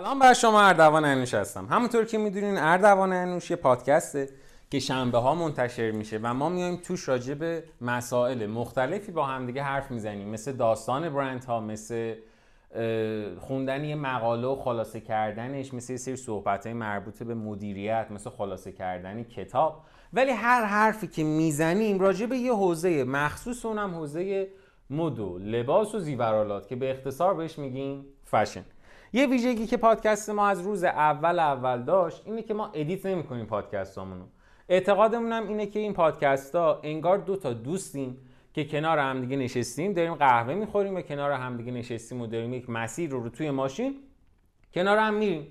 سلام بر شما اردوان انوش هستم. همونطور که می‌دونین اردوان انوش یه پادکسته که شنبه ها منتشر میشه و ما میایم توش راجع به مسائل مختلفی با همدیگه حرف می‌زنیم. مثل داستان برند ها مثل خوندن یه مقاله و خلاصه کردنش مثل یه سری صحبت های مربوط به مدیریت مثل خلاصه کردن کتاب. ولی هر حرفی که می‌زنیم راجع به یه حوزه مخصوص اونم حوزه مد و لباس و زیورالات که به اختصار بهش میگیم فشن. یه ویژگی که پادکست ما از روز اول اول داشت اینه که ما edit نمی کنیم پادکستامونو. اعتقادمون هم اینه که این پادکست ها انگار دو تا دوستیم که کنار همدیگه نشستیم داریم قهوه می‌خوریم و کنار همدیگه نشستیم و داریم یک مسیر رو رو توی ماشین کنار هم میریم.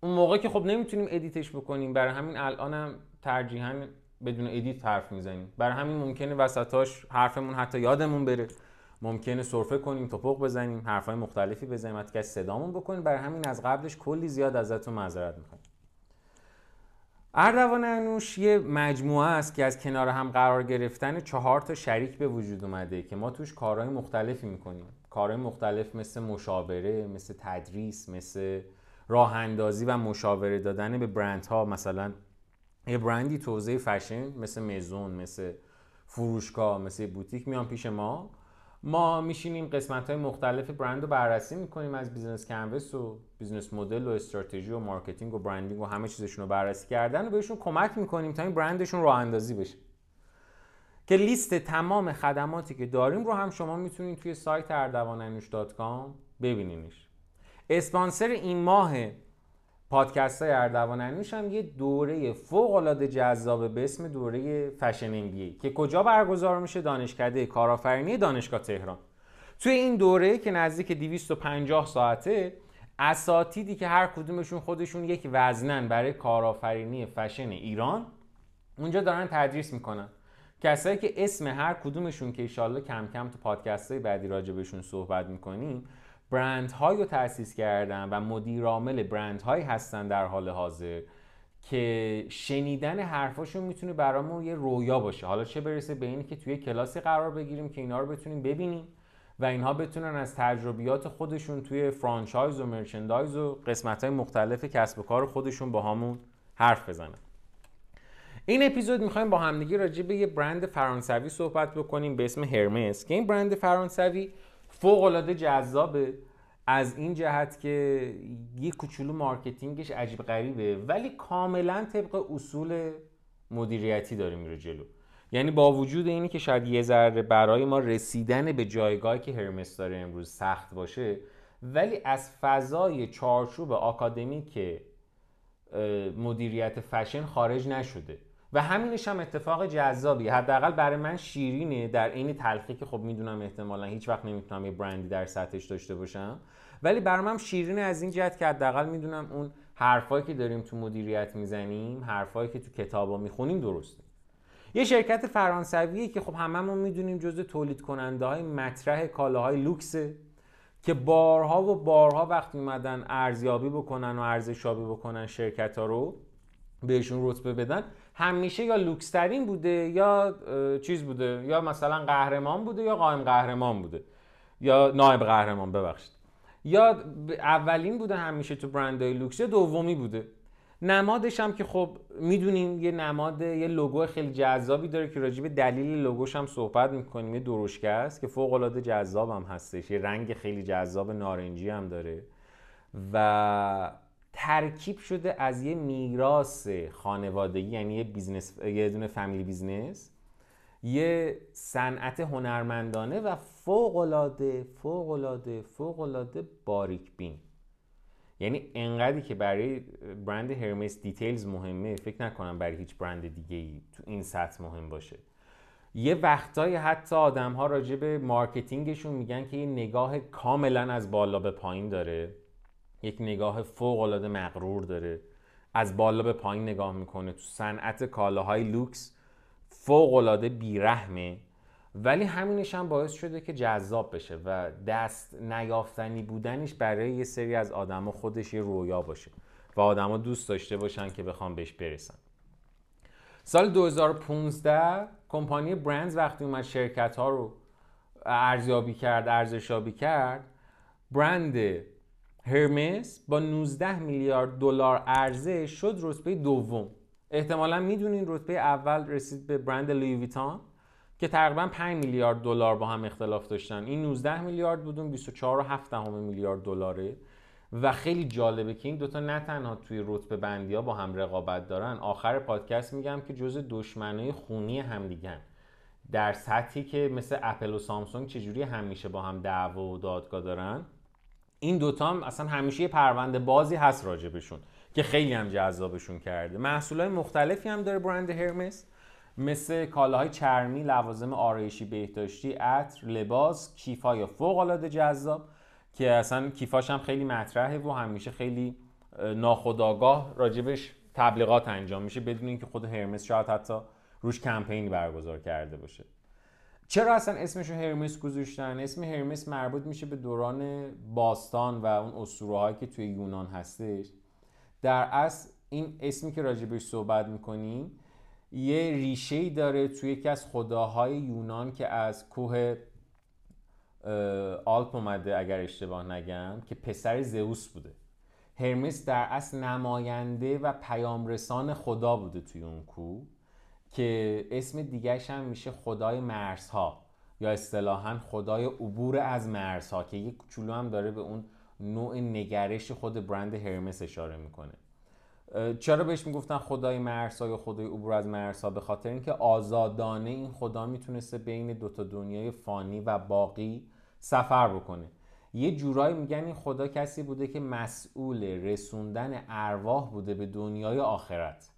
اون موقع که خب نمی‌تونیم edit ش بکنیم برای همین الانم ترجیحاً بدون edit حرف می‌زنیم. برای همین ممکنه وسطاش حرفمون حتی یادمون بره. ممکنه سرفه کنیم توپق بزنیم حرفای مختلفی بزنیم حتی که صدامون بکنیم برای همین از قبلش کلی زیاد ازتون معذرت می‌خوایم اردوان انوش یه مجموعه است که از کنار هم قرار گرفتن چهار تا شریک به وجود اومده که ما توش کارهای مختلفی می‌کنیم. کارهای مختلف مثل مشاوره مثل تدریس مثل راه اندازی و مشاوره دادن به برندها. مثلا یه برندی توزیع فشن مثل مزون مثل فروشگاه مثل بوتیک میان پیش ما. ما میشینیم قسمت های مختلف برند رو بررسی می‌کنیم از business canvas و business model و استراتژی و marketing و branding و همه چیزشون رو بررسی کردن و بهشون کمک می‌کنیم تا این برندشون راه اندازی بشه. که لیست تمام خدماتی که داریم رو هم شما می‌تونید توی سایت اردوانانوش.com ببینینش. اسپانسر این ماه پادکست های اردوان هم یه دوره فوق العاده جذاب به اسم دوره فشن ام که کجا برگزار میشه؟ دانشکده کارآفرینی دانشگاه تهران. توی این دوره که نزدیک 250 ساعته اساتیدی که هر کدومشون خودشون یک وزنن برای کارآفرینی فشن ایران اونجا دارن تدریس می‌کنن. کسایی که اسم هر کدومشون که ایشالله کم کم تو پادکست های بعدی راجبشون صحبت می‌کنیم برند رو تأسیس کردن و مدیر عامل برند هایی هستن در حال حاضر که شنیدن حرفاشون می‌تونه برامون یه رویا باشه. حالا چه برسه به اینی که توی کلاسی قرار بگیریم که اینا رو بتونیم ببینیم و اینها بتونن از تجربیات خودشون توی franchise و merchandise و قسمت های مختلف کسب و کار خودشون با هممون حرف بزنن. این اپیزود می‌خوایم با همدیگه راجع به یه برند فرانسوی صحبت بکنیم به اسم هرمس که این برند فرانسوی فوق العاده جذابه. از این جهت که یه کوچولو marketing ش عجیب غریبه. ولی کاملا طبق اصول مدیریتی داره میره جلو. یعنی با وجود اینی که شاید یه ذره برای ما رسیدن به جایگاهی که هرمس داره امروز سخت باشه ولی از فضای چارچوب آکادمیک مدیریت فشن خارج نشده. و همینش هم اتفاق جذابی. حداقل برای من شیرینه در این تلخی که خب می‌دونم احتمالا هیچ وقت نمی‌تونم یه برندی در سطحش داشته باشم. ولی برای من شیرینه از این جهت که حداقل می‌دونم اون حرفایی که داریم تو مدیریت می‌زنیم حرفایی که تو کتابا می‌خونیم درسته. یه شرکت فرانسویه که خب هممون می‌دونیم جزء تولید کننده های مطرح کالاهای لوکسه که بارها و بارها وقتی اومدن ارزیابی بکنن و ارزشیابی بکنن شرکت ها رو. بهشون رتبه بدن همیشه یا لوکسترین بوده یا چیز بوده یا مثلا قهرمان بوده یا قائم قهرمان بوده یا نایب قهرمان ببخشید. یا اولین بوده همیشه تو برندهای لوکس دومی بوده. نمادش هم که خب می‌دونیم یه نماد یه لوگو خیلی جذابی داره که راجع به دلیل لوگوش هم صحبت می‌کنیم. یه درشکه است که فوق العاده جذاب هستش یه رنگ خیلی جذاب نارنجی هم داره. و ترکیب شده از یه میراث خانوادگی یعنی یه business یه دونه family business یه صنعت هنرمندانه و فوق العاده فوق العاده فوق العاده باریک بین. یعنی انقدری که برای برند هرمس details مهمه فکر نکنم برای هیچ برند دیگه ای تو این سطح مهم باشه. یه وقتایی حتی آدم ها راجع به marketing شون میگن که یه نگاه کاملا از بالا به پایین داره. یک نگاه فوق العاده مغرور داره. از بالا به پایین نگاه می‌کنه. تو صنعت کالاهای لوکس فوق العاده بیرحمه. ولی همینش هم باعث شده که جذاب بشه و دست نیافتنی بودنش برای یه سری از آدما خودش یه رویا باشه و آدما دوست داشته باشن که بخوام بهش برسن. سال 2015 کمپانی برندز وقتی اومد شرکت ها رو ارزیابی کرد ارزشابی کرد برند هرمس با 19 میلیارد دلار ارزش شد رتبه دوم. احتمالا می‌دونین رتبه اول رسید به برند لویویتان که تقریبا 5 میلیارد دلار با هم اختلاف داشتن. این 19 میلیارد بودون 24.7 میلیارد دلاره. و خیلی جالبه که این دوتا نه تنها توی رتبه بندی ها با هم رقابت دارن. آخر پادکست میگم که جز دشمنای خونی همدیگن در سطحی که مثل اپل و سامسونگ چجوری همیشه با هم دعوا و دادگاه دارن. این دوتا هم اصلا همیشه یه پرونده بازی هست راجبشون که خیلی هم جذابشون کرده. محصولات مختلفی هم داره برند هرمس مثل کالاهای چرمی، لوازم آرایشی بهداشتی، عطر، لباس، کیفای فوق العاده جذاب که اصلا کیفاش هم خیلی مطرحه و همیشه خیلی ناخداگاه راجبش تبلیغات انجام میشه بدون اینکه خود هرمس شاید حتی روش کمپینی برگزار کرده باشه. چرا اصلا اسمشو هرمس گذاشتن؟ اسم هرمس مربوط میشه به دوران باستان و اون اسطوره که توی یونان هستش. در اصل این اسمی که راجبش صحبت می‌کنیم یه ریشه داره توی یکی از خداهای یونان که از کوه آلپ اومده اگر اشتباه نگم که پسر زئوس بوده. هرمس در اصل نماینده و پیامرسان خدا بوده توی اون کوه. که اسم دیگرش هم میشه خدای مرزها یا اصطلاحا خدای عبور از مرزها که یک کوچولو هم داره به اون نوع نگرش خود برند هرمس اشاره می‌کنه. چرا بهش می‌گفتن خدای مرزها یا خدای عبور از مرزها؟ به خاطر اینکه آزادانه این خدا می‌تونسته بین دوتا دنیای فانی و باقی سفر بکنه. یه جورایی میگن این خدا کسی بوده که مسئول رسوندن ارواح بوده به دنیای آخرت.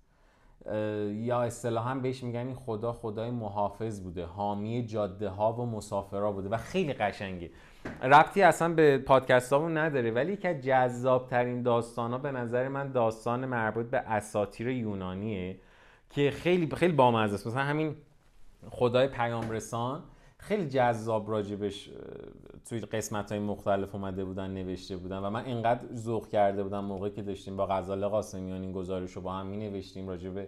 یا اصطلاحا بهش میگن این خدا خدای محافظ بوده حامی جاده ها و مسافرها بوده و خیلی قشنگه. ربطی اصلا به پادکست نداره ولی از جذاب ترین داستان ها به نظر من داستان مربوط به اساتیر یونانیه که خیلی خیلی بامزه است. مثلا همین خدای پیام رسان خیلی جذاب راجبش توی قسمت های مختلف اومده بودن نوشته بودن و من اینقدر ذوق کرده بودم موقعی که داشتیم با غزاله قاسمیان این گزارش رو با هم می نوشتیم راجب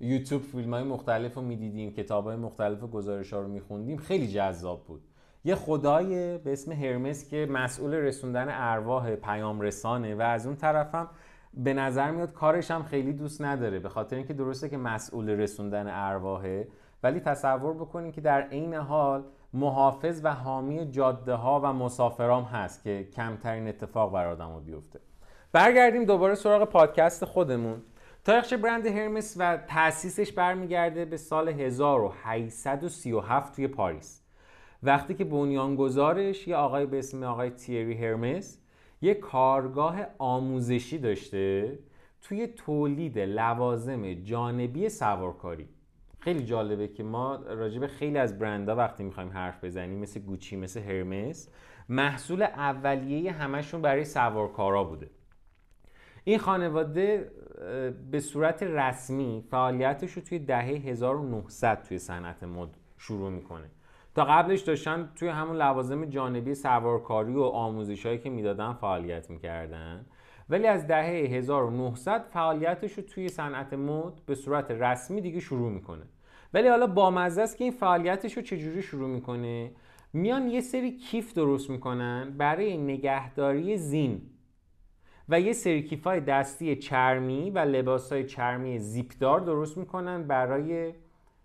یوتیوب فیلم های مختلف رو می‌دیدیم کتاب های مختلف گزارش ها رو میخوندیم خیلی جذاب بود. یه خدای به اسم هرمس که مسئول رسوندن ارواح پیام رسانه و از اون طرفم به نظر میاد کارش هم خیلی دوست نداره به خاطر اینکه درسته که مسئول رسوندن ارواحه. ولی تصور بکنید که در عین حال محافظ و حامی جاده ها و مسافرام هست که کمترین اتفاق بر آدمو بیفته. برگردیم دوباره سراغ پادکست خودمون. تاریخچه برند هرمس و تاسیسش برمیگرده به سال 1837 توی پاریس. وقتی که بنیانگذارش یه آقای به اسم آقای تیری هرمس یه کارگاه آموزشی داشته توی تولید لوازم جانبی سوارکاری. خیلی جالبه که ما راجع خیلی از برندها وقتی می‌خوایم حرف بزنیم مثل گوچی مثل هرمس محصول اولیه همشون برای سوارکارا بوده. این خانواده به صورت رسمی فعالیتش رو توی دهه 1900 توی صنعت مد شروع می‌کنه. تا قبلش داشتن توی همون لوازم جانبی سوارکاری و آموزش هایی که می‌دادن فعالیت می‌کردن. ولی از دهه 1900 فعالیتش رو توی صنعت مد به صورت رسمی دیگه شروع می‌کنه. ولی حالا بامزه است که این فعالیتش رو چجوری شروع می‌کنه؟ میان یه سری کیف درست می‌کنن برای نگهداری زین و یه سری کیفای دستی چرمی و لباسای چرمی زیپدار درست می‌کنن برای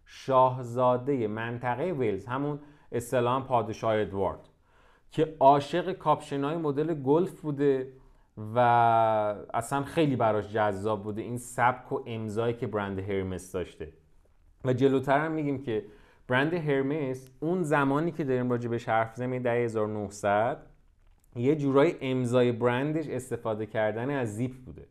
شاهزاده منطقه ویلز همون اصطلاحا پادشاه ادوارد که عاشق کاپشنای مدل گلف بوده و اصلا خیلی براش جذاب بوده این سبک و امضایی که برند هرمس داشته. و جلوتر هم میگیم که برند هرمس اون زمانی که داریم راجع به حرف زمین در 1900 یه جورای امضای برندش استفاده کردن از زیپ بوده.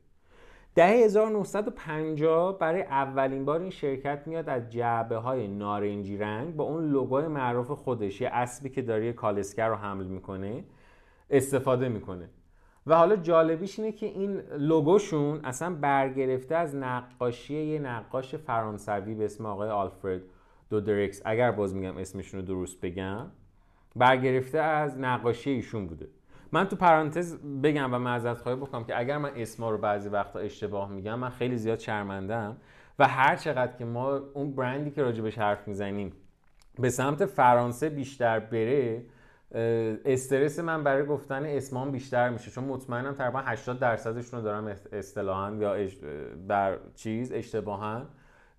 دهه 1950 برای اولین بار این شرکت میاد از جعبه های نارنجی رنگ با اون لوگوی معروف خودش یه اسبی که داره کالسکر رو حمل می‌کنه استفاده می‌کنه. و حالا جالبیش اینه که این لوگوشون اصلا برگرفته از نقاشی یه نقاش فرانسوی به اسم آقای آلفرد دودرکس اگر باز میگم اسمشون رو درست بگم برگرفته از نقاشی ایشون بوده. من تو پرانتز بگم و معذرت خواهی بکنم که اگر من اسما رو بعضی وقتا اشتباه میگم من خیلی زیاد شرمندم و هر چقدر که ما اون برندی که راجبش حرف می‌زنیم به سمت فرانسه بیشتر بره استرس من برای گفتن اسمان بیشتر میشه. چون مطمئنم تقریبا 80 درصدشون رو دارم اصطلاحا یا بر چیز اشتباها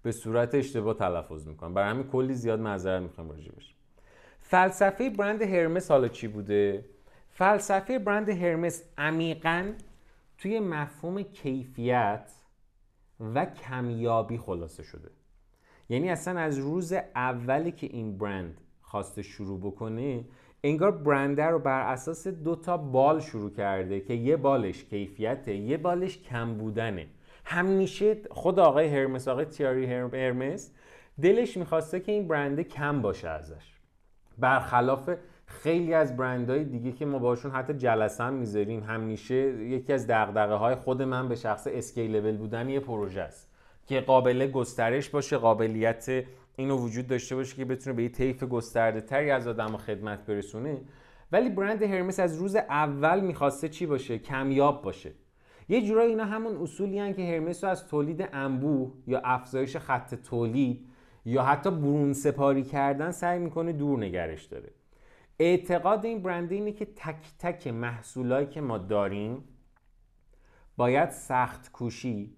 به صورت اشتباه تلفظ می‌کنم برای همین کلی زیاد معذرت می‌خوام راجبش فلسفه برند هرمس حالا چی بوده؟ فلسفه برند هرمس عمیقا توی مفهوم کیفیت و کمیابی خلاصه شده. یعنی اصلا از روز اولی که این برند خواسته شروع بکنه انگار برنده رو بر اساس دو تا بال شروع کرده که یه بالش کیفیته یه بالش کم بودنه. همیشه خود آقای هرمس آقای تیاری هرمس دلش می‌خواسته که این برنده کم باشه ازش. برخلاف خیلی از برندهای دیگه که ما باشون حتی جلسه هم می‌ذاریم همیشه یکی از دغدغه های خود من به شخص اسکیلبل بودن یه پروژه است که قابل گسترش باشه قابلیت اینو وجود داشته باشه که بتونه به یه طیف گسترده تری از آدم خدمت برسونه. ولی برند هرمس از روز اول می‌خواسته چی باشه؟ کمیاب باشه. یه جورایی اینا همون اصولی هن که هرمس رو از تولید انبوه یا افزایش خط تولید یا حتی برون سپاری کردن سعی می‌کنه دور نگرش داره. اعتقاد این برند اینه که تک تک محصولایی که ما داریم باید سخت کوشی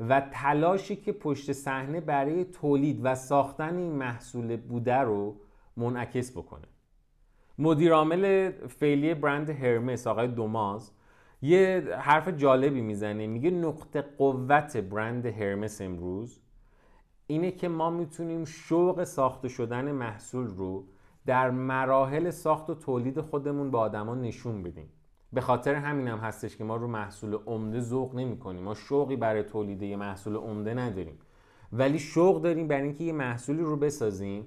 و تلاشی که پشت صحنه برای تولید و ساختن این محصول بوده رو منعکس بکنه. مدیر عامل فعلی برند هرمس آقای دوماز یه حرف جالبی می‌زنه. میگه نقطه قوت برند هرمس امروز اینه که ما می‌تونیم شوق ساخته شدن محصول رو در مراحل ساخت و تولید خودمون به آدما نشون بدیم. به خاطر همین هم هستش که ما رو محصول عمده ذوق نمی کنیم ما شوقی برای تولید یه محصول عمده نداریم. ولی شوق داریم برای اینکه یه محصولی رو بسازیم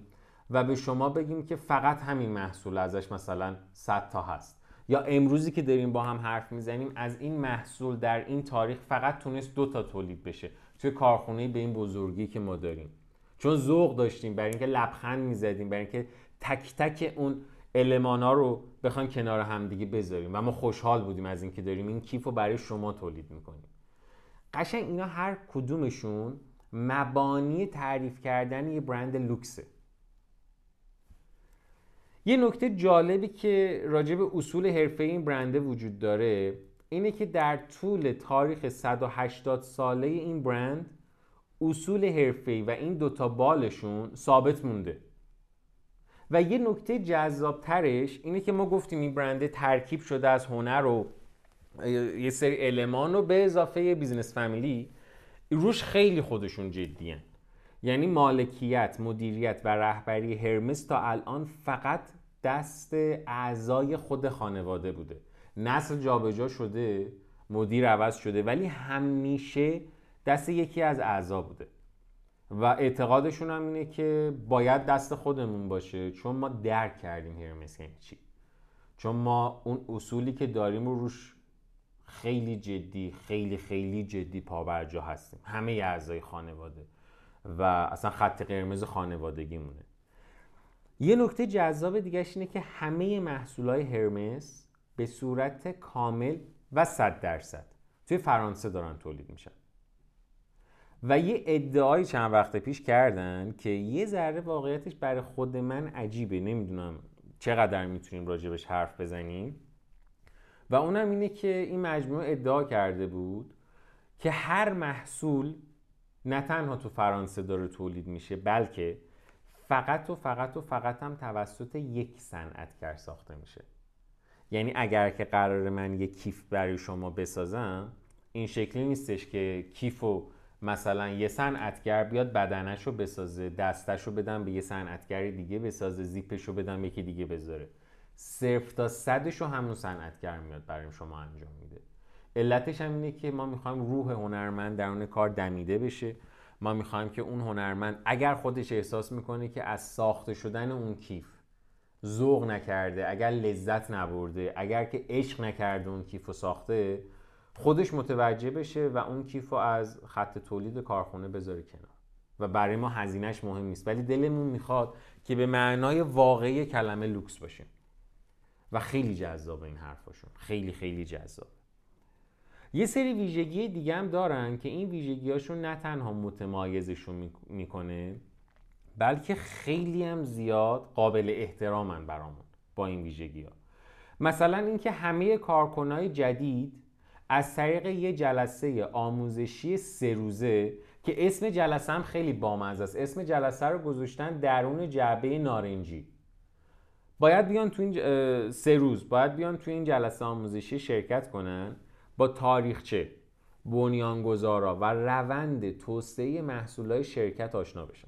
و به شما بگیم که فقط همین محصول ازش مثلا 100 تا هست. یا امروزی که داریم با هم حرف می‌زنیم از این محصول در این تاریخ فقط تونست دو تا تولید بشه. توی کارخونه به این بزرگی که ما داریم. چون ذوق داشتیم برای اینکه لبخند می‌زدیم برای اینکه تک تک اون المانا رو بخوایم کنار همدیگه بذاریم و ما خوشحال بودیم از اینکه داریم این کیف رو برای شما تولید می‌کنیم. قشنگ اینا هر کدومشون مبانی تعریف کردن یه برند لوکسه. یه نکته جالبی که راجع به اصول حرفه این برنده وجود داره اینه که در طول تاریخ 180 ساله این برند اصول حرفه‌ای و این دوتا بالشون ثابت مونده. و یه نکته جذابترش اینه که ما گفتیم این برنده ترکیب شده از هنر و یه سری المان و به اضافه business فامیلی روش خیلی خودشون جدین یعنی مالکیت، مدیریت و رهبری هرمس تا الان فقط دست اعضای خود خانواده بوده. نسل جابجا شده مدیر عوض شده ولی همیشه دست یکی از اعضا بوده. و اعتقادشون هم اینه که باید دست خودمون باشه. چون ما درک کردیم هرمس یعنی چی. چون ما اون اصولی که داریم رو روش خیلی جدی خیلی خیلی جدی پابرجا هستیم. همه اعضای خانواده. و اصلا خط قرمز خانوادگیمونه. یه نکته جذاب دیگه اینه که همه محصولای هرمس به صورت کامل و صد درصد توی فرانسه دارن تولید میشن. و یه ادعای چند وقت پیش کردن که یه ذره واقعیتش برای خود من عجیبه. نمی‌دونم چقدر می‌تونیم راجبش حرف بزنیم. و اونم اینه که این مجموعه ادعا کرده بود که هر محصول نه تنها تو فرانسه داره تولید میشه بلکه فقط و فقط و فقط هم توسط یک صنعتگر ساخته میشه. یعنی اگر که قرار من یک کیف برای شما بسازم این شکلی نیستش که کیف و مثلا یه صنعتگر بیاد بدنش رو بسازه دستش رو بدم به یه صنعتگر دیگه بسازه زیپش رو بدم یکی دیگه بذاره. صرف تا صدش رو همون صنعتگر میاد برای شما انجام میده. علتش هم اینه که ما می‌خوایم روح هنرمند در اون کار دمیده بشه. ما می‌خوایم که اون هنرمند اگر خودش احساس می‌کنه که از ساخته شدن اون کیف ذوق نکرده اگر لذت نبرده اگر که عشق نکرده اون کیف رو ساخته خودش متوجه بشه و اون کیف رو از خط تولید کارخونه بذاره کنار. و برای ما هزینهش مهم نیست. ولی دلمون می‌خواد که به معنای واقعی کلمه لوکس باشیم. و خیلی جذاب این حرفاشون. خیلی خیلی جذاب. یه سری ویژگی دیگه هم دارن که این ویژگیهاشون نه تنها متمایزشون می‌کنه بلکه خیلی هم زیاد قابل احترامن برامون با این ویژگی ها مثلا اینکه همه کارکنای جدید از طریق یه جلسه آموزشی سه روزه که اسم جلسه هم خیلی بامزه است. اسم جلسه رو گذاشتن درون جعبه نارنجی. باید بیان تو این سه روز باید بیان تو این جلسه آموزشی شرکت کنن با تاریخچه بنیانگذارا و روند توسعه محصولات شرکت آشنا بشن.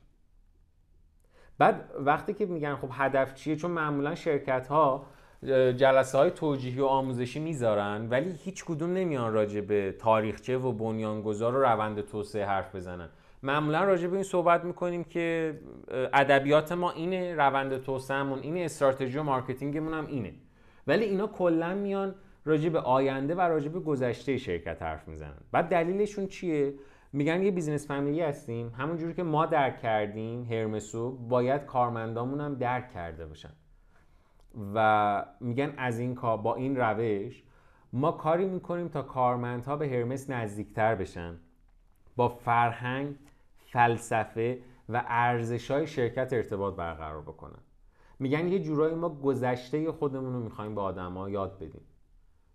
بعد وقتی که میگن خب هدف چیه؟ چون معمولا شرکت ها جلسه های توجیهی و آموزشی می‌ذارن ولی هیچ کدوم نمیان راجع به تاریخچه و بنیانگذار و روند توسعه حرف بزنن. معمولا راجع به این صحبت می‌کنیم که ادبیات ما اینه روند توسعهمون اینه استراتژی و مارکتینگمون هم اینه. ولی اینا کلا میان راجع به آینده و راجع به گذشته شرکت حرف می‌زنن. بعد دلیلشون چیه؟ میگن یه بیزینس فامیلی هستیم همونجوری که ما درک کردیم هرمسو باید کارمندامون هم درک کرده باشن. و میگن از این کار با این روش ما کاری می‌کنیم تا کارمندها به هرمس نزدیکتر بشن. با فرهنگ فلسفه و ارزش های شرکت ارتباط برقرار بکنن. میگن یه جورایی ما گذشته خودمون رو می‌خوایم به آدما یاد بدیم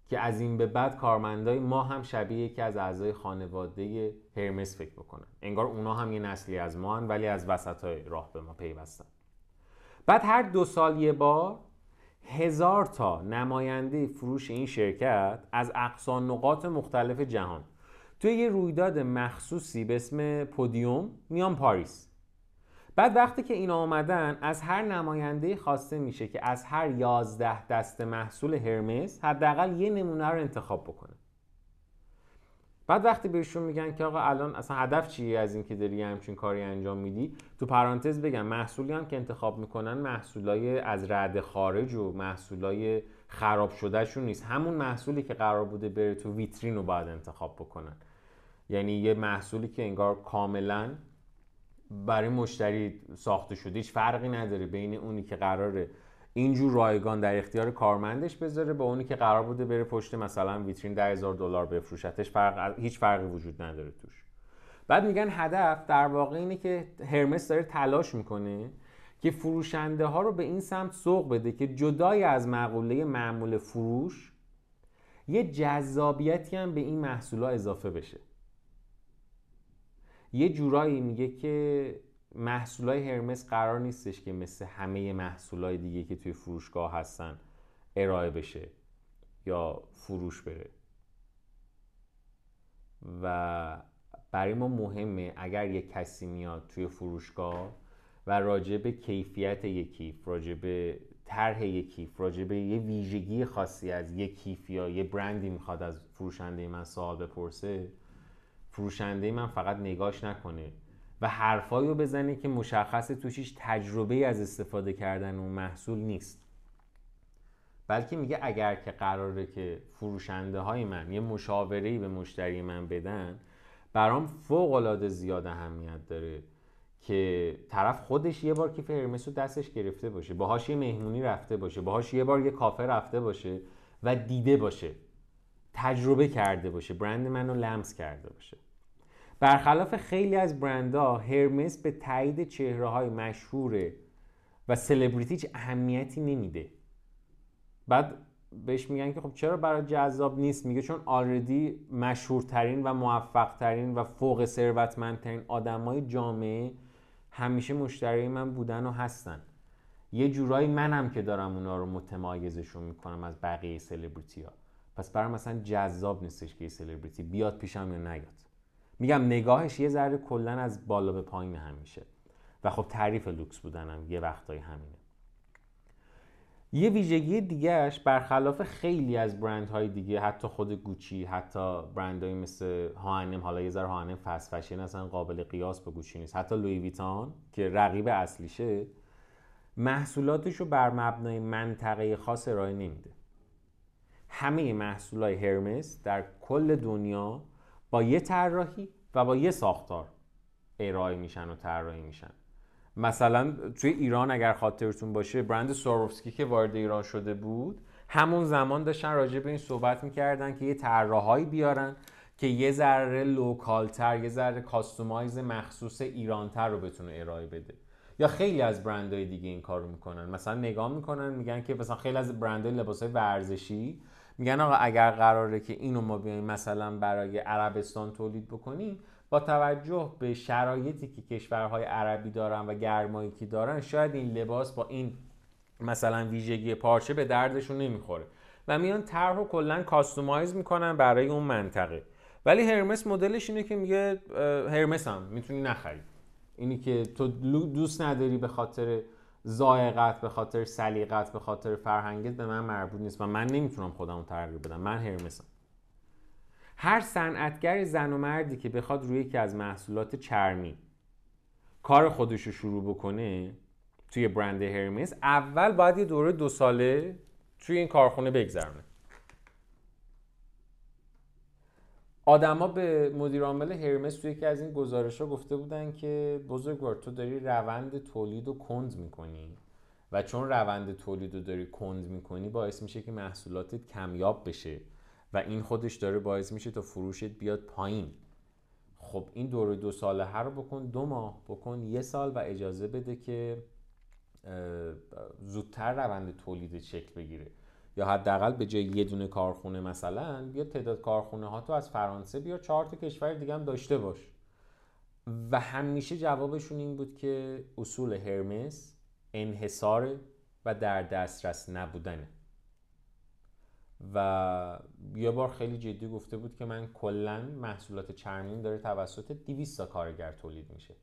که از این به بعد کارمندای ما هم شبیه یکی از اعضای خانواده هرمس فکر بکنن. انگار اونا هم یه نسلی از ما هن ولی از وسط های راه به ما پیوستن. بعد هر دو سال یه بار هزار تا نماینده فروش این شرکت از اقصا نقاط مختلف جهان. توی یه رویداد مخصوصی به اسم پودیوم میان پاریس. بعد وقتی که اینا آمدن از هر نماینده خواسته میشه که از هر یازده دست محصول هرمس حداقل یه نمونه رو انتخاب بکنه. بعد وقتی بهشون میگن که آقا الان اصلا هدف چیه از اینکه داری همچین کاری انجام میدی تو پرانتز بگم محصولی هم که انتخاب می‌کنن محصولای از رد خارج و محصولای خراب شدهشون نیست. همون محصولی که قرار بوده بره تو ویترین رو باید انتخاب بکنن. یعنی یه محصولی که انگار کاملا برای مشتری ساخته شده هیچ فرقی نداره بین اونی که قراره اینجور رایگان در اختیار کارمندش بذاره با اونی که قرار بوده بره پشت مثلا ویترین 10000 دلار بفروشتش فرق هیچ فرقی وجود نداره توش. بعد میگن هدف در واقع اینه که هرمس داره تلاش می‌کنه که فروشنده ها رو به این سمت سوق بده که جدای از مقوله معمول فروش یه جذابیتی هم به این محصولا اضافه بشه. یه جورایی میگه که محصولای هرمس قرار نیستش که مثل همه محصولای دیگه که توی فروشگاه هستن ارائه بشه یا فروش بره. و برای ما مهمه اگر یک کسی میاد توی فروشگاه و راجع به کیفیت یک کیف راجع به طرح یک کیف راجع به یه ویژگی خاصی از یک کیف یا یه برندی می‌خواد از فروشنده من سوال بپرسه فروشنده من فقط نگاش نکنه. و حرفایی رو بزنه که مشخص توش هیچ تجربه از استفاده کردن اون محصول نیست. بلکه میگه اگر که قراره که فروشنده های من یه مشاوره به مشتری من بدن برام فوق العاده زیاد اهمیت داره که طرف خودش یه بار کیف هرمس رو دستش گرفته باشه باهاش یه مهمونی رفته باشه باهاش یه بار یه کافه رفته باشه و دیده باشه تجربه کرده باشه برند منو لمس کرده باشه. برخلاف خیلی از برندها هرمس به تایید چهره های مشهور و سلبریتی اهمیتی نمیده. بعد بهش میگن که خب چرا برای جذاب نیست؟ میگه چون آردی مشهورترین و موفقترین و فوق ثروتمندترین آدمای جامعه همیشه مشتری من بودن و هستن. یه جورایی منم که دارم اونا رو متمایزشون می‌کنم از بقیه سلبریتی ها. پس برای مثلا جذاب نیستش که یه سلبریتی بیاد پیشم یا نیاد. میگم نگاهش یه ذره کلا از بالا به پایین همیشه. و خب تعریف لوکس بودنم یه وقتایی همینه. یه ویژگی دیگهش برخلاف خیلی از برندهای دیگه حتی خود گوچی حتی برندهایی مثل H&M حالا یه ذره H&M fast fashion اصلا قابل قیاس به گوچی نیست. حتی لویی ویتون که رقیب اصلیشه محصولاتش رو بر مبنای منطقه خاص ارائه نمیده. همه محصولات هرمس در کل دنیا با یه طراحی و با یه ساختار ارائه میشن و طراحی میشن. مثلا توی ایران اگر خاطرتون باشه برند سواروفسکی که وارد ایران شده بود همون زمان داشتن راجع به این صحبت می‌کردن که یه طراحایی بیارن که یه ذره لوکالتر یه ذره کاستومایز مخصوص ایرانتر رو بتونه ارائه بده. یا خیلی از برندهای دیگه این کارو می‌کنن. مثلا نگاه می‌کنن میگن که مثلا خیلی از برندهای لباسهای ورزشی میگن آقا اگر قراره که اینو ما بیایم مثلا برای عربستان تولید بکنیم با توجه به شرایطی که کشورهای عربی دارن و گرمایی که دارن شاید این لباس با این مثلا ویژگی پارچه به دردشون نمی‌خوره. و میان طرح رو کلا کاستومایز می‌کنن برای اون منطقه. ولی هرمس مدلش اینه که میگه هرمس هم می‌تونی نخری. اینی که تو دوست نداری به خاطر زائقت به خاطر سلیقت به خاطر فرهنگت به من مربوط نیست و من نمی‌تونم خودم تغییر بدم. من هرمسم هر صنعتگر زن و مردی که بخواد روی یکی از محصولات چرمی کار خودش رو شروع بکنه توی برند هرمس اول باید یه دوره دو ساله توی این کارخونه بگذرونه. آدما به مدیر عامل هرمس توی یکی از این گزارش ها گفته بودن که بزرگوار تو داری روند تولید رو کند می‌کنی. و چون روند تولید رو داری کند می‌کنی باعث میشه که محصولاتت کمیاب بشه و این خودش داره باعث میشه تا فروشت بیاد پایین. خب این دور دو ساله هر بکن دو ماه بکن یه سال و اجازه بده که زودتر روند تولید شکل بگیره. یا حداقل به جای یه دونه کارخونه مثلا بیا تعداد کارخونه ها تو از فرانسه بیا چهار تا کشور دیگه هم داشته باش. و همیشه جوابشون این بود که اصول هرمس انحصار و در دسترس نبودنه. و یه بار خیلی جدی گفته بود که من کلا محصولات چرمیم داره توسط 200 تا کارگر تولید میشه.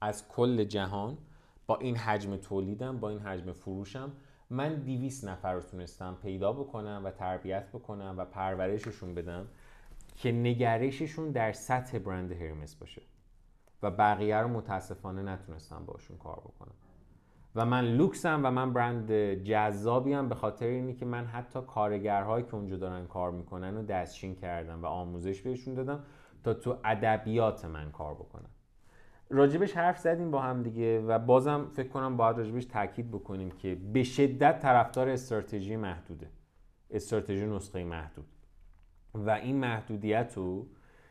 از کل جهان با این حجم تولیدم با این حجم فروشم من 200 نفر رو تونستم پیدا بکنم و تربیت بکنم و پرورششون بدم که نگرششون در سطح برند هرمس باشه و بقیه رو متاسفانه نتونستم باشون کار بکنم. و من لوکسم و من برند جذابیم به خاطر اینی که من حتی کارگرهایی که اونجا دارن کار می‌کنن و دستچین کردم و آموزش بهشون دادم تا تو ادبیات من کار بکنن راجبش حرف زدیم با هم دیگه و بازم فکر کنم باید راجبش تاکید بکنیم که به شدت طرفدار استراتژی محدوده. استراتژی نسخه محدود. و این محدودیت رو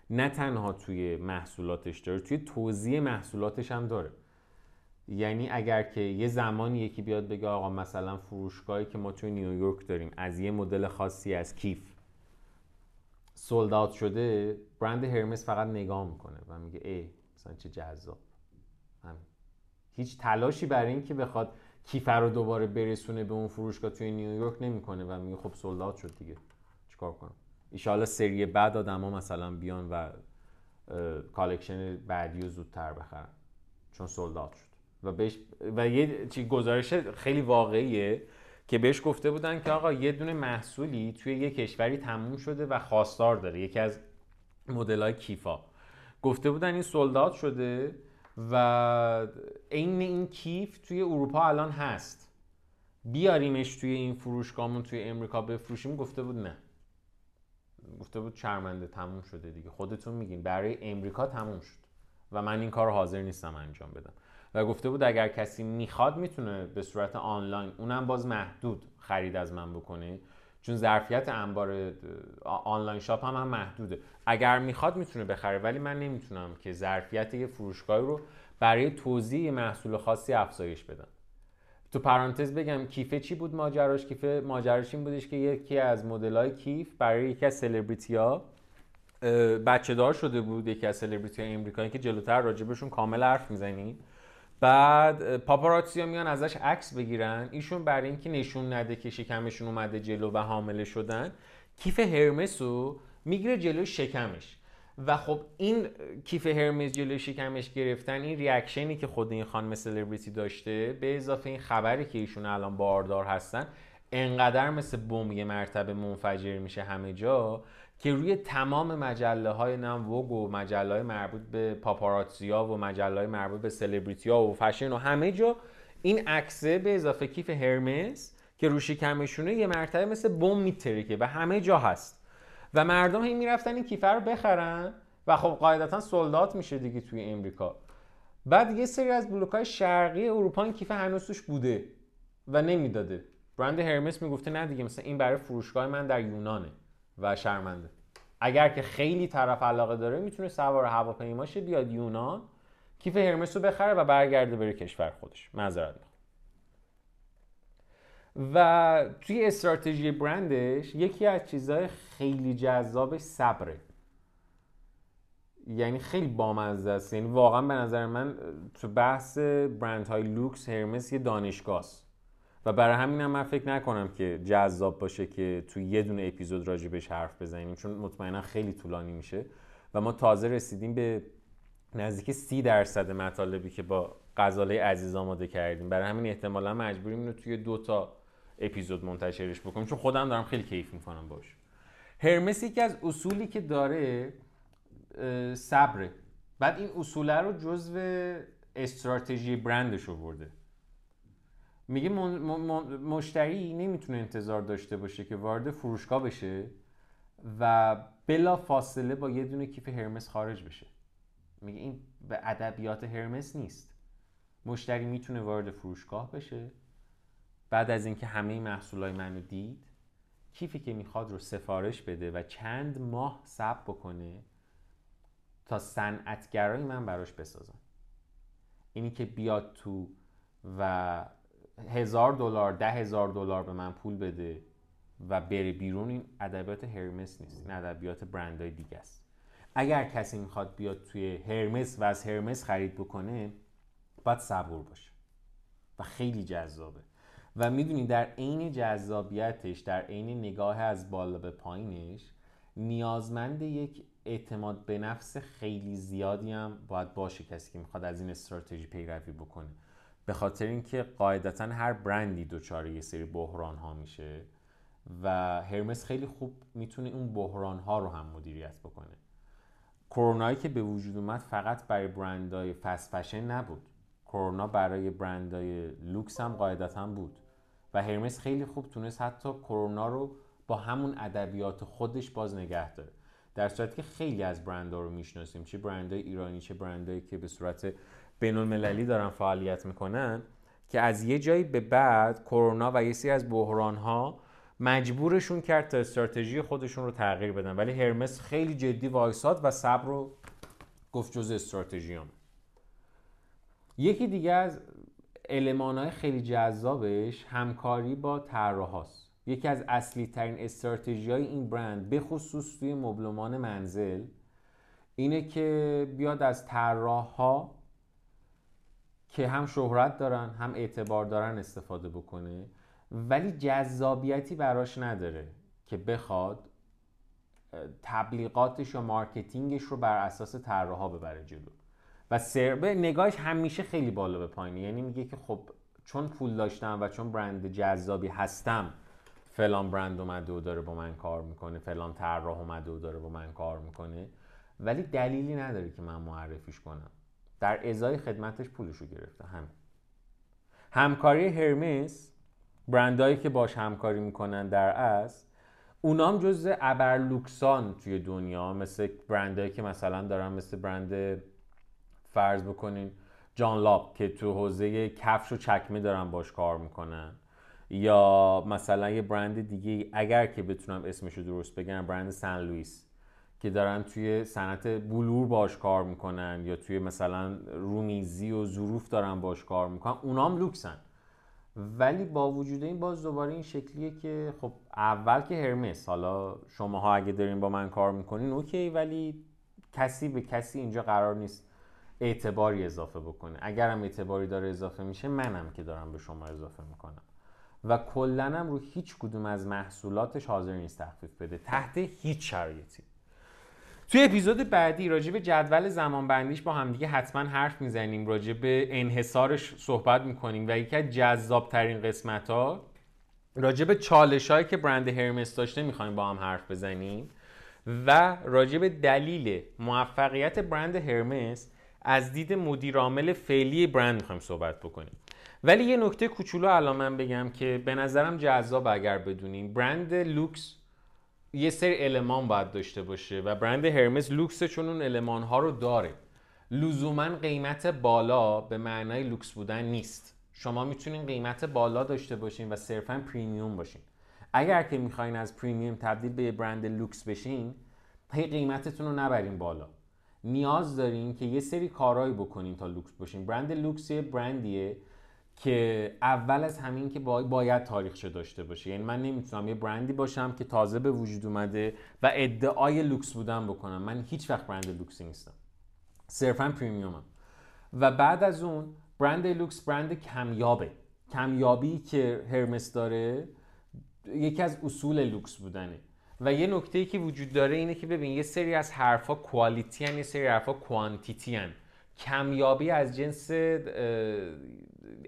نه تنها توی محصولاتش داره توی توضیح محصولاتش هم داره. یعنی اگر که یه زمانی یکی بیاد بگه آقا مثلا فروشگاهی که ما توی نیویورک داریم از یه مدل خاصی از کیف sold out شده برند هرمس فقط نگاه می‌کنه و میگه ای مثلا چه جذاب. همین. هیچ تلاشی برای اینکه بخواد کیف رو دوباره برسونه به اون فروشگاه توی نیویورک نمی‌کنه و میگه خب sold out شد دیگه. چیکار کنم؟ ایشالا سری بعد آدما مثلا بیان و collection بعدی رو زودتر بخرن. چون sold out شد. و بهش و یه چی گزارش خیلی واقعیه که بهش گفته بودن که آقا یه دونه محصولی توی یه کشوری تموم شده و خواستار داره. یکی از مدل های کیفا. گفته بودن این سولدات شده و عین این کیف توی اروپا الان هست. بیاریمش توی این فروشگاهمون توی امریکا بفروشیم؟ گفته بود نه. گفته بود چرمنده تموم شده دیگه. خودتون میگین. برای امریکا تموم شد. و من این کار حاضر نیستم انجام بدم. و گفته بود اگر کسی می‌خواد می‌تونه به صورت آنلاین اونم باز محدود خرید از من بکنه. چون ظرفیت انبار آنلاین شاپ هم, هم محدوده. اگر می‌خواد می‌تونه بخره ولی من نمی‌تونم که ظرفیت یه فروشگاهی رو برای توضیح محصول خاصی افزایش بدم. تو پرانتز بگم کیفه چی بود ماجراش؟ کیفه ماجراش این بودش که یکی از های کیف برای یکی از سلبریتی ها بچه دار شده بود. یکی از سلبریتی های امریکایی که جلوتر راجبشون کامل حرف می‌زنیم. بعد پاپاراتسی ها میان ازش عکس بگیرن. ایشون برای اینکه نشون نده که شکمشون اومده جلو و حامله شدن کیف هرمس رو می‌گیره جلو شکمش. و خب این کیف هرمس جلوی شکمش گرفتن این ریاکشنی که خود این خانم سلبریتی داشته به اضافه این خبری که ایشون الان باردار هستن انقدر مثل بمب مرتبه منفجر میشه همه جا. که روی تمام مجله های نم وگ و مجله های مربوط به پاپاراتزیا و مجله های مربوط به سلبریتی ها و فشن و همه جا این عکسه به اضافه کیف هرمس که روشی کمشونه یه مرتبه مثل بم میترکه و همه جا هست. و مردم هی می‌رفتن این کیفه رو بخرن و خب قاعدتا سولدات میشه دیگه توی امریکا. بعد یه سری از بلوک های شرقی اروپا این کیف هنوز توش بوده و نمی‌داده. برند هرمس می‌گفته نه دیگه مثلا این برای فروشگاه من در یونانه. و شرمنده. اگر که خیلی طرف علاقه داره می‌تونه سوار هواپیماشه بیاد یونان کیف هرمس رو بخره و برگرده بره کشور خودش. معذرت و توی استراتژی برندش یکی از چیزهای خیلی جذابش صبره. یعنی خیلی بامزه است. یعنی واقعا به نظر من تو بحث برند های لوکس هرمس یه دانشگاه و برای همینم من فکر نکنم که جذاب باشه که تو یه دونه اپیزود راجبش حرف بزنیم چون مطمئنا خیلی طولانی میشه. و ما تازه رسیدیم به نزدیک سی درصد مطالبی که با غزاله عزیز آماده کردیم. برای همین احتمالا مجبوریم اینو توی دو تا اپیزود منتشرش بکنم چون خودم دارم خیلی کیف می‌کنم باش هرمس یکی از اصولی که داره صبره. بعد این اصوله رو جزو استراتژی برندش برده میگه مشتری نمی‌تونه انتظار داشته باشه که وارد فروشگاه بشه و بلا فاصله با یه دونه کیف هرمس خارج بشه. میگه این به ادبیات هرمس نیست. مشتری می‌تونه وارد فروشگاه بشه. بعد از اینکه همه محصولای منو دید کیفی که می‌خواد رو سفارش بده و چند ماه صبر بکنه تا صنعتگرای من براش بسازن اینی که بیاد تو و هزار دلار ده هزار دلار به من پول بده و بره بیرون این ادبیات هرمس نیست. این ادبیات برندهای دیگه است. اگر کسی می‌خواد بیاد توی هرمس و از هرمس خرید بکنه باید صبور باشه و خیلی جذابه. و می‌دونی در عین جذابیتش در عین نگاه از بالا به پایینش نیازمند یک اعتماد به نفس خیلی زیادی هم باید باشه کسی که می‌خواد از این استراتژی پیروی بکنه. به خاطر اینکه قاعدتا هر برندی دچار یه سری بحران ها میشه و هرمس خیلی خوب می‌تونه اون بحران ها رو هم مدیریت بکنه. کرونایی که به وجود اومد فقط برای برندهای فست فشن نبود. کرونا برای برندهای لوکس هم قاعدتا بود و هرمس خیلی خوب تونست حتی کرونا رو با همون ادبیات خودش باز نگه داره. در صورتی که خیلی از برندها رو می‌شناسیم چه برندهای ایرانی چه برندهایی که به صورت بین المللی دارن فعالیت می‌کنن که از یه جایی به بعد کرونا و یه سری از بحران ها مجبورشون کرد تا استراتژی خودشون رو تغییر بدن. ولی هرمس خیلی جدی وایساد و صبر رو گفت جز استراتژیام. یکی دیگه از های خیلی جذابش همکاری با طراحاست یکی از اصلی ترین استراتژی های این برند به خصوص توی مبلمان منزل اینه که بیاد از طراح ها که هم شهرت دارن هم اعتبار دارن استفاده بکنه ولی جذابیتی براش نداره که بخواد تبلیغاتش یا مارکتینگش رو بر اساس طراحا ببره جلو. و سربه نگاهش همیشه خیلی بالا به پایینه. یعنی میگه که خب چون پول داشتم و چون برند جذابی هستم فلان برند اومده و داره با من کار می‌کنه فلان طراح اومده و داره با من کار می‌کنه. ولی دلیلی نداره که من معرفیش کنم. در ازای خدمتش پولش رو گرفته. همین همکاری هرمس برندهایی که باش همکاری می‌کنن در اصل اونام جز ابرلوکسان توی دنیا مثل برندهایی که مثلا دارن مثل برند فرض بکنین جان لاب که تو حوزه کفش و چکمه دارن باش کار می‌کنن. یا مثلا یه برند دیگه اگر که بتونم اسمش رو درست بگم برند سن لوئیس. که دارن توی صنعت بلور باش کار می‌کنن یا توی مثلا رومیزی و ظروف دارن باش کار می‌کنن اونام لوکسن. ولی با وجود این باز دوباره این شکلیه که خب اول که هرمس حالا شماها اگه دارین با من کار می‌کنین okay ولی کسی به کسی اینجا قرار نیست اعتباری اضافه بکنه. اگرم اعتباری داره اضافه میشه منم که دارم به شما اضافه می‌کنم. و کلنم رو هیچ کدوم از محصولاتش حاضر نیست تخفیف بده تحت هیچ شرایطی. توی اپیزود بعدی راجع به جدول زمان بندیش با همدیگه حتما حرف می‌زنیم راجع به انحصارش صحبت می‌کنیم و یکی از جذاب ترین قسمت ها راجع به چالش هایی که برند هرمس داشته می‌خوایم با هم حرف بزنیم و راجع به دلیل موفقیت برند هرمس از دید مدیرعامل فعلی برند می‌خوایم صحبت بکنیم. ولی یه نکته کوچولو الان من بگم که به نظرم جذاب اگر بدونیم برند لوکس یه سری المان باید داشته باشه و برند هرمس لوکس چون اون المان ها رو داره. لزوما قیمت بالا به معنای لوکس بودن نیست. شما می‌تونین قیمت بالا داشته باشین و صرفا premium باشین. اگر که می‌خواین از premium تبدیل به برند لوکس بشین هی قیمتتون رو نبرین بالا. نیاز داریم که یه سری کارهایی بکنیم تا لوکس باشیم برند لوکس یه برندیه. که اول از همین که باید تاریخچه داشته باشه. یعنی من نمی‌تونم یه برندی باشم که تازه به وجود اومده و ادعای لوکس بودن بکنم. من هیچ وقت برند لوکسی نیستم. صرفا premium م. و بعد از اون برند لوکس برند کمیابه. کمیابی که هرمس داره یکی از اصول لوکس بودنه. و یه نکته ای که وجود داره اینه که ببین یه سری از حرفا کوالیتی هن یه سری حرفا کوانتیتی هن کمیابی از جنس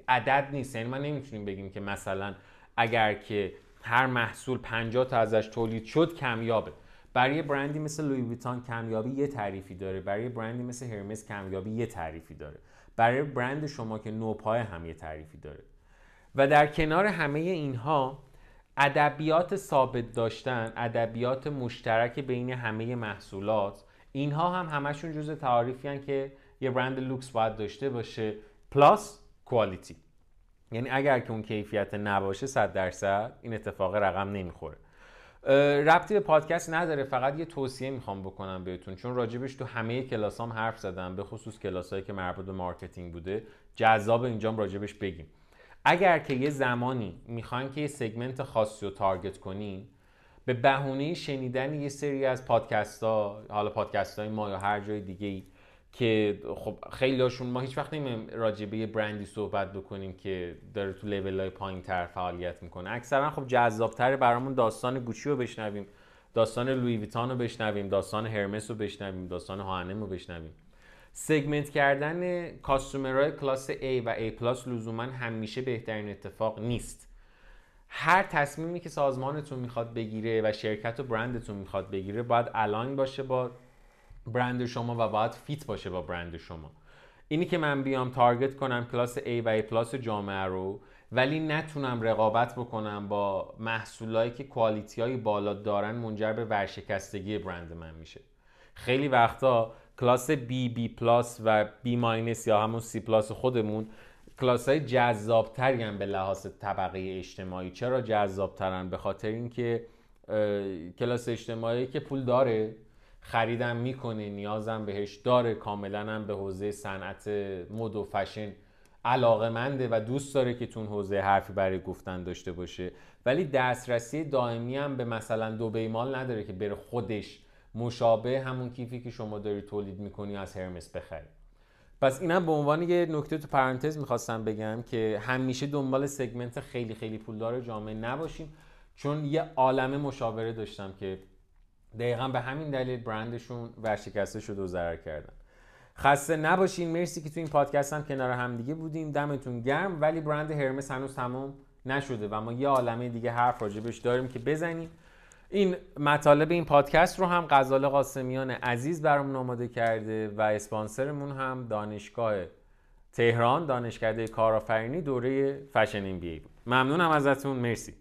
عدد نیست. یعنی ما نمی‌تونیم بگیم که مثلا اگر که هر محصول 50 تا ازش تولید شد کمیابه. برای برندی مثل لوی ویتان کمیابی یه تعریفی داره. برای برندی مثل هرمس کمیابی یه تعریفی داره. برای برند شما که نوپای هم یه تعریفی داره. و در کنار همه اینها ادبیات ثابت داشتن ادبیات مشترک بین همه محصولات اینها هم همشون جز تعریفی که یه برند لوکس باید داشته باشه plus quality. یعنی اگر که اون کیفیت نباشه 100 درصد این اتفاق رقم نمی‌خوره. ربطی به پادکست نداره فقط یه توصیه می‌خوام بکنم بهتون چون راجبش تو همه کلاسام حرف زدم به خصوص کلاسایی که مربوط به marketing بوده. جذاب اینجام راجبش بگیم. اگر که یه زمانی می‌خواین که یه سگمنت خاصی رو تارگت کنین به بهونه شنیدن یه سری از پادکست ها حالا پادکست های ما یا هر جای دیگه ای که خب خیلی هاشون ما هیچ وقت نمیم راجع به یه برندی صحبت بکنیم که داره تو لیول های پایین تر فعالیت می‌کنه. اکثرا خب جذابتر برامون داستان گوچی رو بشنویم داستان لوی ویتان رو بشنویم داستان هرمس رو بشنویم داستان هانم رو بشنویم. segment کردن customer های کلاس A و A plus لزوما همیشه بهترین اتفاق نیست. هر تصمیمی که سازمانتون می‌خواد بگیره و شرکت و برندتون می‌خواد بگیره باید align باشه با برند شما و باید fit باشه با برند شما. اینی که من بیام target کنم کلاس A و A plus جامعه رو ولی نتونم رقابت بکنم با محصولایی که quality های بالا دارن منجر به ورشکستگی برند من میشه. خیلی وقتا کلاس B، B plus و B minus یا همون C plus خودمون کلاس های جذابتری هم به لحاظ طبقه اجتماعی. چرا جذابترن؟ به خاطر اینکه کلاس اجتماعی که پول داره خریدم می‌کنه نیازم بهش داره کاملا هم به حوزه صنعت مد و فشن علاقه منده و دوست داره که تو اون حوزه حرفی برای گفتن داشته باشه. ولی دسترسی دائمی هم به مثلا دبی مال نداره که بره خودش مشابه همون کیفی که شما داری تولید می‌کنی از هرمس بخری. پس اینم به عنوان یه نکته تو پرانتز می‌خواستم بگم که همیشه دنبال سگمنت خیلی خیلی پولدار جامعه نباشیم چون یه عالمه مشاوره داشتم که دقیقا به همین دلیل برندشون ورشکسته شد و ضرر کردن. خسته نباشین مرسی که تو این پادکست هم کنار هم دیگه بودیم. دمتون گرم. ولی برند هرمس هنوز تمام نشده و ما یه عالمه دیگه حرف راجبش داریم که بزنیم. این مطالب این پادکست رو هم غزال قاسمیان عزیز برامون آماده کرده و اسپانسرمون هم دانشگاه تهران دانشکده کارآفرینی دوره فشن ام بی بود. ممنونم ازتون. مرسی.